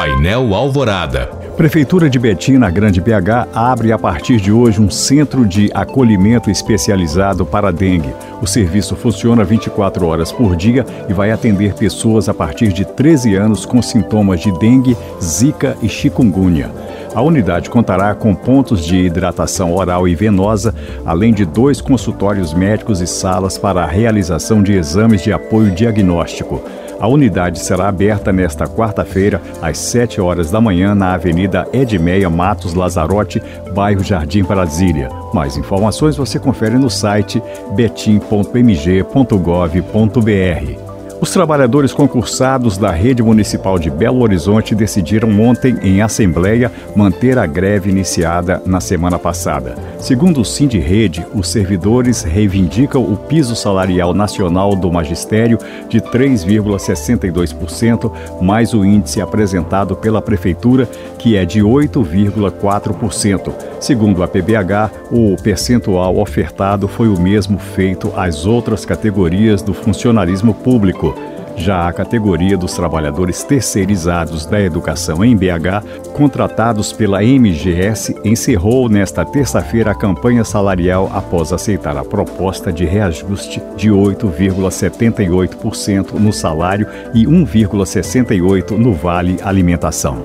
Painel Alvorada. Prefeitura de Betim, na Grande BH, abre a partir de hoje um centro de acolhimento especializado para dengue. O serviço funciona 24 horas por dia e vai atender pessoas a partir de 13 anos com sintomas de dengue, zika e chikungunya. A unidade contará com pontos de hidratação oral e venosa, além de dois consultórios médicos e salas para a realização de exames de apoio diagnóstico. A unidade será aberta nesta quarta-feira, às 7 horas da manhã, na Avenida Edmeia Matos Lazarote, bairro Jardim Brasília. Mais informações você confere no site betim.mg.gov.br. Os trabalhadores concursados da Rede Municipal de Belo Horizonte decidiram ontem, em assembleia, manter a greve iniciada na semana passada. Segundo o Rede, os servidores reivindicam o piso salarial nacional do magistério de 3,62%, mais o índice apresentado pela Prefeitura, que é de 8,4%. Segundo a PBH, o percentual ofertado foi o mesmo feito às outras categorias do funcionalismo público. Já a categoria dos trabalhadores terceirizados da educação em BH, contratados pela MGS, encerrou nesta terça-feira a campanha salarial após aceitar a proposta de reajuste de 8,78% no salário e 1,68% no vale alimentação.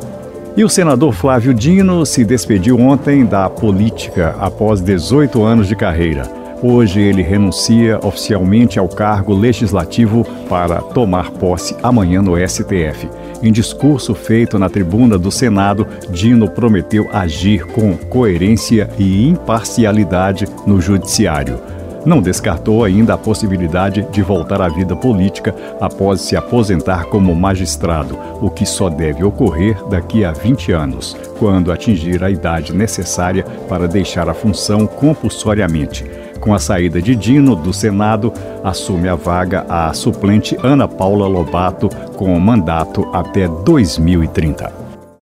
E o senador Flávio Dino se despediu ontem da política após 18 anos de carreira. Hoje ele renuncia oficialmente ao cargo legislativo para tomar posse amanhã no STF. Em discurso feito na tribuna do Senado, Dino prometeu agir com coerência e imparcialidade no judiciário. Não descartou ainda a possibilidade de voltar à vida política após se aposentar como magistrado, o que só deve ocorrer daqui a 20 anos, quando atingir a idade necessária para deixar a função compulsoriamente. Com a saída de Dino do Senado, assume a vaga a suplente Ana Paula Lobato, com mandato até 2030.